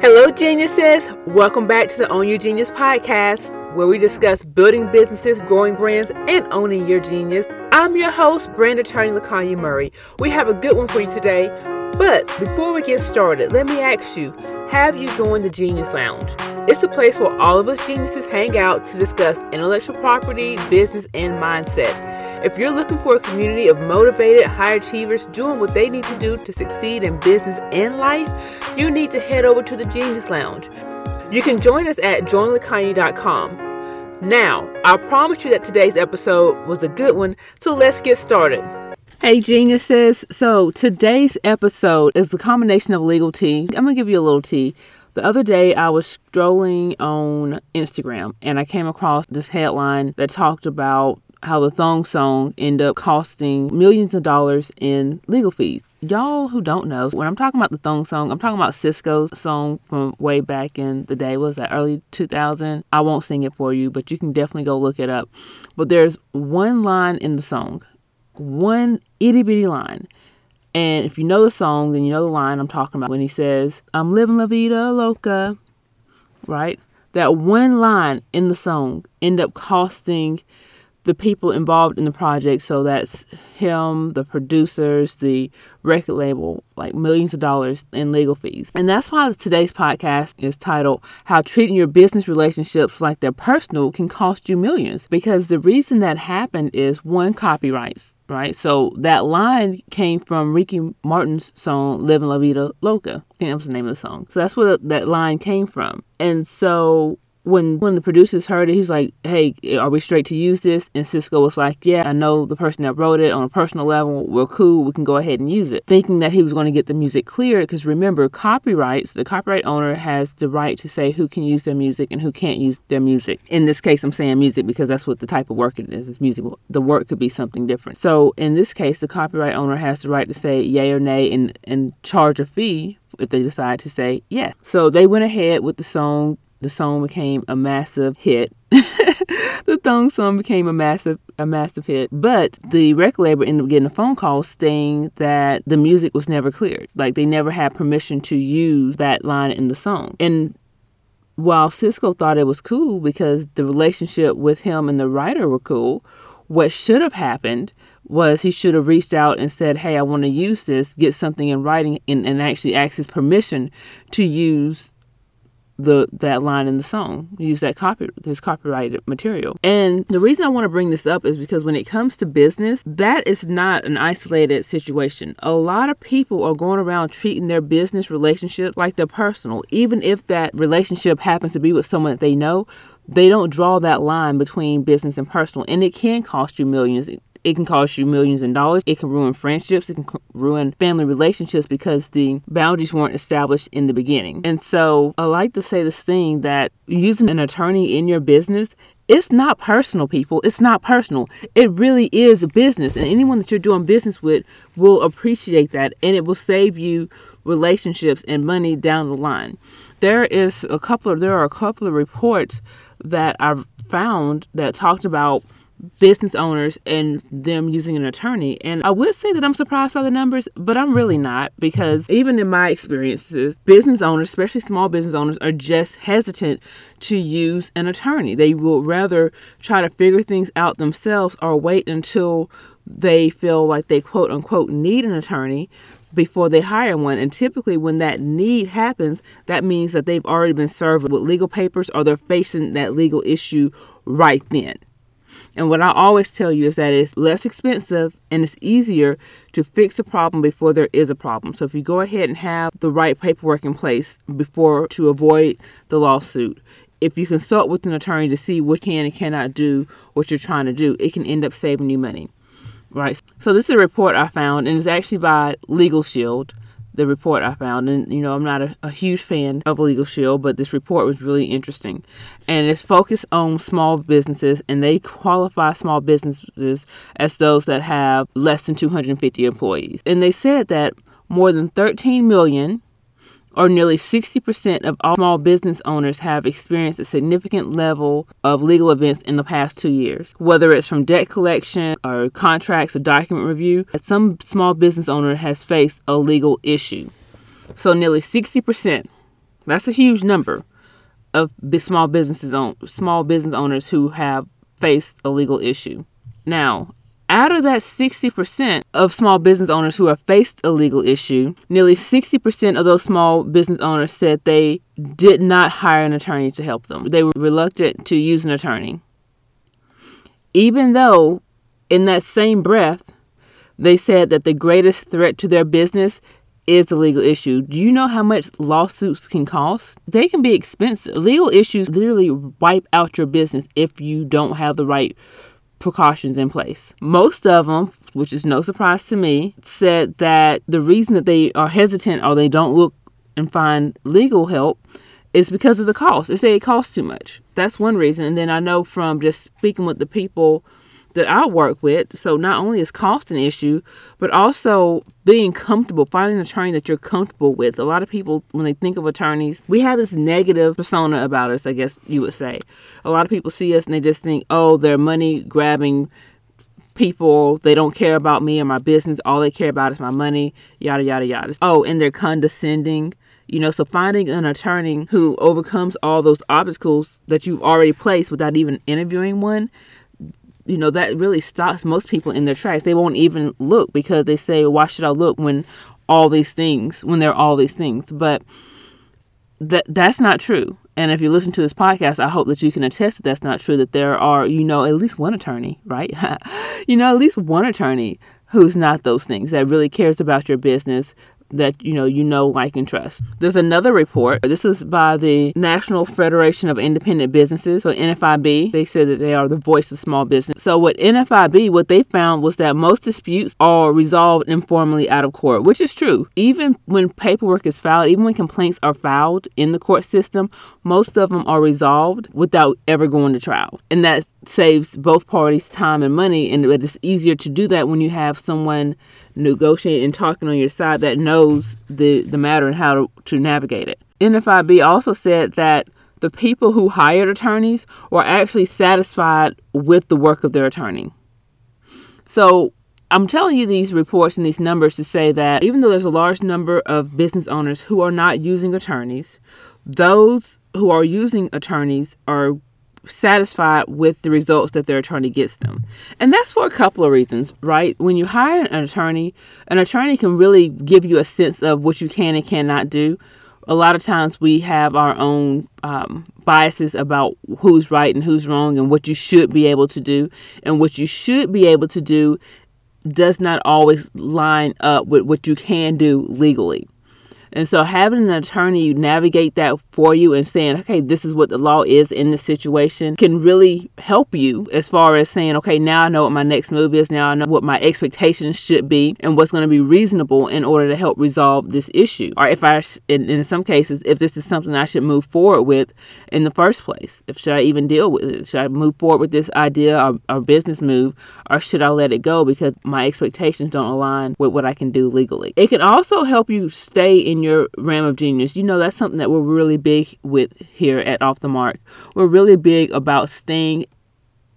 Hello, geniuses. Welcome back to the Own Your Genius podcast, where we discuss building businesses, growing brands, and owning your genius. I'm your host, brand attorney LaKanya Murray. We have a good one for you today. But before we get started, let me ask you have you joined the Genius Lounge? It's a place where all of us geniuses hang out to discuss intellectual property, business, and mindset. If you're looking for a community of motivated high achievers doing what they need to do to succeed in business and life, you need to head over to the Genius Lounge. You can join us at joinlakanya.com. Now, I promise you that today's episode was a good one, so let's get started. Hey geniuses, so today's episode is the combination of legal tea. I'm gonna give you a little tea the other day, I was strolling on Instagram and I came across this headline that talked about how the thong song ended up costing millions of dollars in legal fees. Y'all who don't know, when I'm talking about the thong song, I'm talking about Sisqó's song from way back in the day. was that early 2000? I won't sing it for you, but you can definitely go look it up. But there's one line in the song, one itty bitty line and if you know the song, then you know the line I'm talking about when he says, I'm living La Vida Loca, right? That one line in the song end up costing the people involved in the project, so that's him, the producers, the record label, like millions of dollars in legal fees. And that's why today's podcast is titled How Treating Your Business Relationships Like They're Personal Can Cost You Millions. Because the reason that happened is one, copyrights right? So that line came from Ricky Martin's song "Living La Vida Loca." I think that was the name of the song. So that's where that line came from. And so when when the producers heard it, he's like, "Hey, are we straight to use this?" And Sisqó was like, "Yeah, I know the person that wrote it on a personal level. We're cool. We can go ahead and use it." Thinking that he was going to get the music cleared, because remember, copyrights. The copyright owner has the right to say who can use their music and who can't use their music. In this case, I'm saying music because that's what the type of work it is. It's music. The work could be something different. So in this case, the copyright owner has the right to say yay or nay and and charge a fee if they decide to say yes. So they went ahead with the song the song became a massive hit. the thong song became a massive a massive hit. But the record label ended up getting a phone call saying that the music was never cleared. Like they never had permission to use that line in the song. And while Sisqó thought it was cool because the relationship with him and the writer were cool, what should have happened was he should have reached out and said, Hey, I want to use this, get something in writing, and, and actually ask his permission to use the that line in the song. Use that copy his copyrighted material. And the reason i want to bring this up is because when it comes to business that is not an isolated situation. A lot of people are going around treating their business relationship like they're personal. Even if that relationship happens to be with someone that they know they don't draw that line between business and personal and it can cost you millions it can cost you millions in dollars. It can ruin friendships. It can ruin family relationships because the boundaries weren't established in the beginning. And so I like to say this thing that using an attorney in your business it's not personal, people. It's not personal. It really is a business. And anyone that you're doing business with will appreciate that and it will save you relationships and money down the line. There is a couple of, there are a couple of reports that I've found that talked about business owners and them using an attorney. And I would say that I'm surprised by the numbers, but I'm really not because even in my experiences, business owners, especially small business owners, are just hesitant to use an attorney. They will rather try to figure things out themselves or wait until they feel like they quote unquote need an attorney before they hire one. And typically, when that need happens, that means that they've already been served with legal papers or they're facing that legal issue right then. And what I always tell you is that it's less expensive and it's easier to fix a problem before there is a problem. So if you go ahead and have the right paperwork in place before to avoid the lawsuit, if you consult with an attorney to see what can and cannot do what you're trying to do, it can end up saving you money. Right. So this is a report I found and it's actually by Legal Shield the report I found. And, you know, I'm not a, a, huge fan of Legal Shield, but this report was really interesting. And it's focused on small businesses, and they qualify small businesses as those that have less than 250 employees. And they said that more than 13 million or nearly 60% of all small business owners have experienced a significant level of legal events in the past two years, whether it's from debt collection or contracts or document review. Some small business owner has faced a legal issue. So nearly 60%, That's a huge number of the small businesses on small business owners who have faced a legal issue. Now, out of that 60% of small business owners who have faced a legal issue, nearly 60% of those small business owners said they did not hire an attorney to help them. They were reluctant to use an attorney. Even though, in that same breath, they said that the greatest threat to their business is the legal issue. Do you know how much lawsuits can cost? They can be expensive. Legal issues literally wipe out your business if you don't have the right precautions in place. Most of them, which is no surprise to me, said that the reason that they are hesitant or they don't look and find legal help is because of the cost. They say it costs too much. That's one reason. And then I know from just speaking with the people that I work with. So not only is cost an issue, but also being comfortable, finding an attorney that you're comfortable with. A lot of people, when they think of attorneys, we have this negative persona about us, I guess you would say. A lot of people see us and they just think, oh, they're money grabbing people. They don't care about me or my business. All they care about is my money, yada, yada, yada. Oh, and they're condescending. You know, so finding an attorney who overcomes all those obstacles that you've already placed without even interviewing one you know that really stops most people in their tracks. They won't even look because they say why should i look when all these things when there are all these things? But that that's not true. And if you listen to this podcast i hope that you can attest that that's not true that there are you know at least one attorney right? You know at least one attorney who's not those things that really cares about your business that you know you know like and trust. There's another report. This is by the national federation of independent businesses so nfib they said that they are the voice of small business. So what nfib what they found was that most disputes are resolved informally out of court which is true. Even when paperwork is filed even when complaints are filed in the court system most of them are resolved without ever going to trial. And that saves both parties time and money and it's easier to do that when you have someone negotiating and talking on your side that knows the, the matter and how to, to navigate it. NFIB also said that the people who hired attorneys were actually satisfied with the work of their attorney. So I'm telling you these reports and these numbers to say that even though there's a large number of business owners who are not using attorneys, those who are using attorneys are satisfied with the results that their attorney gets them. And that's for a couple of reasons, right? When you hire an attorney, an attorney can really give you a sense of what you can and cannot do. A lot of times we have our own um, biases about who's right and who's wrong and what you should be able to do. And what you should be able to do does not always line up with what you can do legally. And so having an attorney navigate that for you and saying, okay, this is what the law is in this situation can really help you as far as saying, okay, now I know what my next move is. Now I know what my expectations should be and what's going to be reasonable in order to help resolve this issue. Or if I, in, in some cases, if this is something I should move forward with in the first place, if should I even deal with it? Should I move forward with this idea or, or business move or should I let it go because my expectations don't align with what I can do legally? It can also help you stay in in your realm of genius. You know, that's something that we're really big with here at Off the Mark. We're really big about staying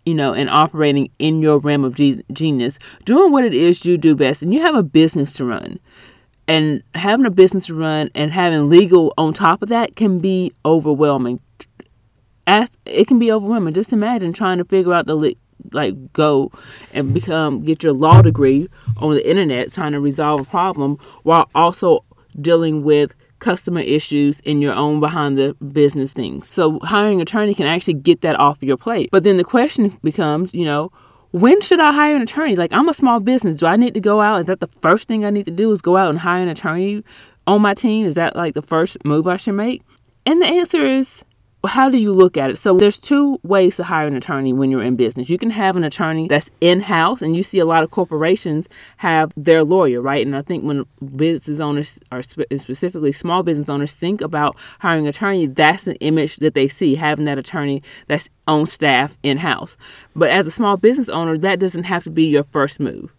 you know, and operating in your realm of genius, doing what it is you do best, and you have a business to run. And having a business to run and having legal on top of that can be overwhelming. As it can be overwhelming. Just imagine trying to figure out the like go and become get your law degree on the internet, trying to resolve a problem while also dealing with customer issues in your own behind the business things. So hiring an attorney can actually get that off your plate. But then the question becomes, you know, when should I hire an attorney? Like I'm a small business. Do I need to go out? Is that the first thing I need to do is go out and hire an attorney on my team? Is that like the first move I should make? And the answer is how do you look at it? So there's two ways to hire an attorney when you're in business. You can have an attorney that's in-house, and you see a lot of corporations have their lawyer, right? And I think when business owners, or specifically small business owners, think about hiring an attorney, that's the image that they see, having that attorney that's on staff in-house. But as a small business owner, that doesn't have to be your first move.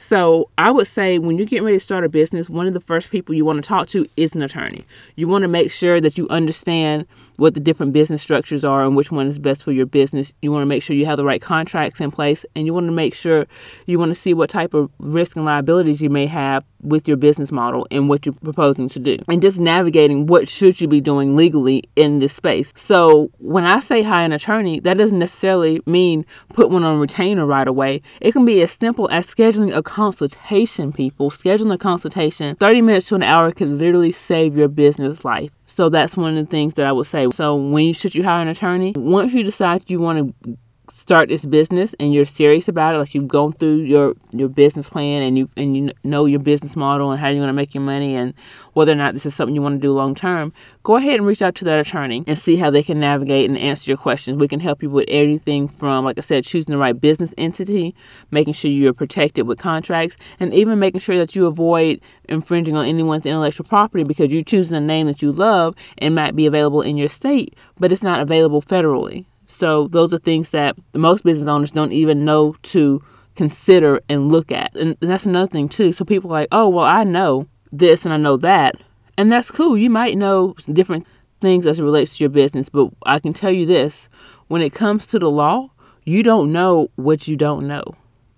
So I would say when you're getting ready to start a business, one of the first people you want to talk to is an attorney. You want to make sure that you understand what the different business structures are and which one is best for your business. You want to make sure you have the right contracts in place and you want to make sure you want to see what type of risk and liabilities you may have with your business model and what you're proposing to do. And just navigating what should you be doing legally in this space. So when I say hire an attorney, that doesn't necessarily mean put one on retainer right away. It can be as simple as scheduling a consultation, people. Scheduling a consultation, 30 minutes to an hour could literally save your business life. So that's one of the things that I would say. So when should you hire an attorney? Once you decide you want to start this business and you're serious about it, like you've gone through your your business plan and you and you know your business model and how you're going to make your money and whether or not this is something you want to do long term, go ahead and reach out to that attorney and see how they can navigate and answer your questions. We can help you with everything from, like I said, choosing the right business entity, making sure you're protected with contracts, and even making sure that you avoid infringing on anyone's intellectual property because you're choosing a name that you love and might be available in your state, but it's not available federally. So those are things that most business owners don't even know to consider and look at. And that's another thing too. So people are like, oh, well, I know this and I know that. And that's cool. You might know different things as it relates to your business, but I can tell you this when it comes to the law, you don't know what you don't know.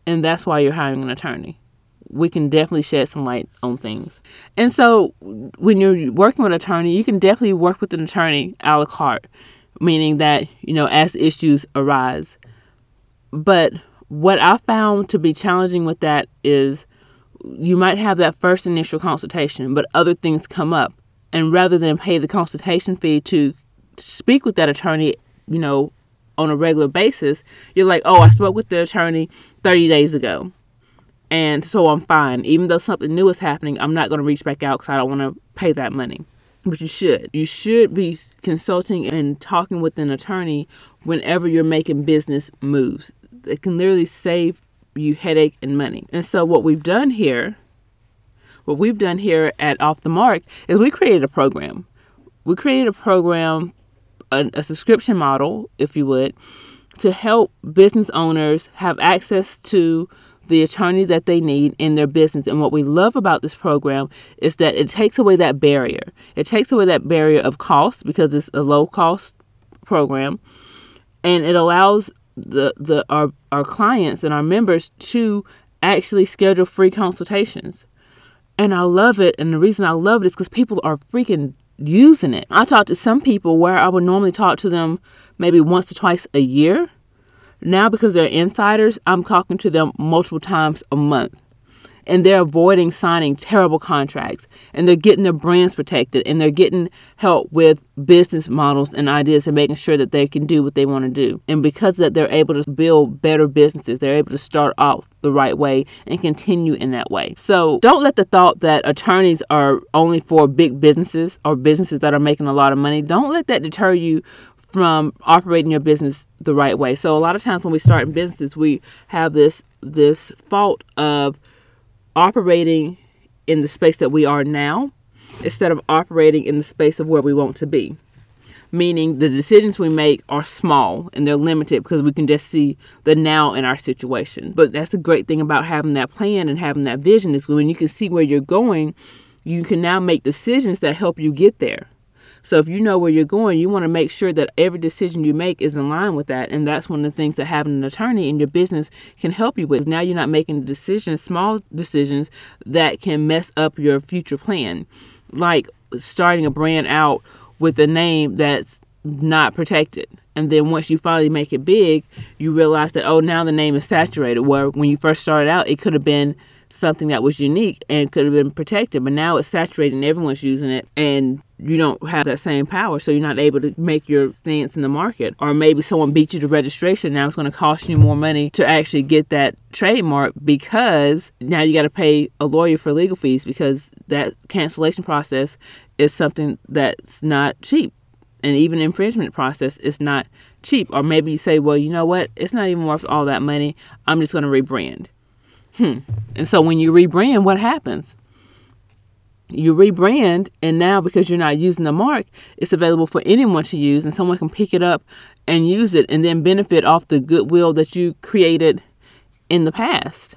And that's why you're hiring an attorney. We can definitely shed some light on things. And so when you're working with an attorney, you can definitely work with an attorney a la carte meaning that, you know, as issues arise. But what I found to be challenging with that is you might have that first initial consultation, but other things come up. And rather than pay the consultation fee to speak with that attorney, you know, on a regular basis, you're like, oh, I spoke with the attorney 30 days ago. And so I'm fine. Even though something new is happening, I'm not going to reach back out because I don't want to pay that money but you should. You should be consulting and talking with an attorney whenever you're making business moves. It can literally save you headache and money. And so what we've done here, what we've done here at Off the Mark is we created a program. We created a program, a, a subscription model, if you would, to help business owners have access to the attorney that they need in their business. And what we love about this program is that it takes away that barrier. It takes away that barrier of cost because it's a low cost program and it allows the, the our, our clients and our members to actually schedule free consultations. And I love it. And the reason I love it is because people are freaking using it. I talk to some people where I would normally talk to them maybe once or twice a year now, because they're insiders, I'm talking to them multiple times a month. And they're avoiding signing terrible contracts. And they're getting their brands protected. And they're getting help with business models and ideas and making sure that they can do what they want to do. And because that they're able to build better businesses, they're able to start off the right way and continue in that way. So don't let the thought that attorneys are only for big businesses or businesses that are making a lot of money, don't let that deter you from operating your business the right way. So a lot of times when we start in business, we have this this fault of operating in the space that we are now instead of operating in the space of where we want to be. Meaning the decisions we make are small and they're limited because we can just see the now in our situation. But that's the great thing about having that plan and having that vision is when you can see where you're going, you can now make decisions that help you get there. So if you know where you're going, you want to make sure that every decision you make is in line with that. And that's one of the things that having an attorney in your business can help you with. Now you're not making decisions, small decisions that can mess up your future plan, like starting a brand out with a name that's not protected. And then once you finally make it big, you realize that, oh, now the name is saturated. Where when you first started out, it could have been something that was unique and could have been protected, but now it's saturated and everyone's using it. And you don't have that same power, so you're not able to make your stance in the market. Or maybe someone beat you to registration. Now it's going to cost you more money to actually get that trademark because now you got to pay a lawyer for legal fees because that cancellation process is something that's not cheap. And even infringement process is not cheap. Or maybe you say, well, you know what? It's not even worth all that money. I'm just going to rebrand. Hmm. And so when you rebrand, what happens? You rebrand and now because you're not using the mark it's available for anyone to use and someone can pick it up and use it and then benefit off the goodwill that you created in the past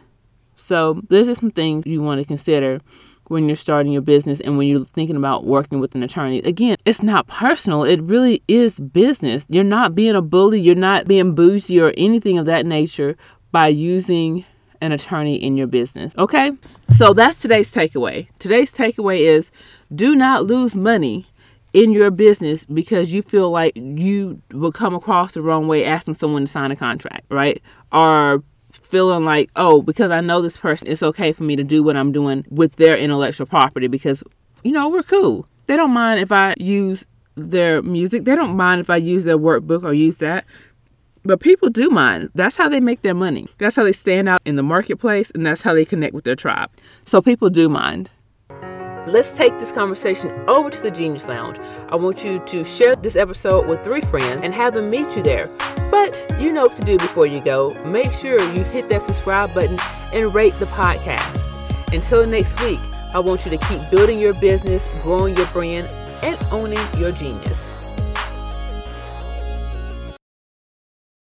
So, there's just some things you want to consider when you're starting your business and when you're thinking about working with an attorney. Again, it's not personal, it really is business. You're not being a bully, you're not being bougie or anything of that nature by using an attorney in your business. Okay? So that's today's takeaway. Today's takeaway is do not lose money in your business because you feel like you will come across the wrong way asking someone to sign a contract, right? Or feeling like, oh, because I know this person, it's okay for me to do what I'm doing with their intellectual property because, you know, we're cool. They don't mind if I use their music, they don't mind if I use their workbook or use that. But people do mind. That's how they make their money. That's how they stand out in the marketplace and that's how they connect with their tribe. So people do mind. Let's take this conversation over to the Genius Lounge. I want you to share this episode with three friends and have them meet you there. But you know what to do before you go. Make sure you hit that subscribe button and rate the podcast. Until next week, I want you to keep building your business, growing your brand, and owning your genius.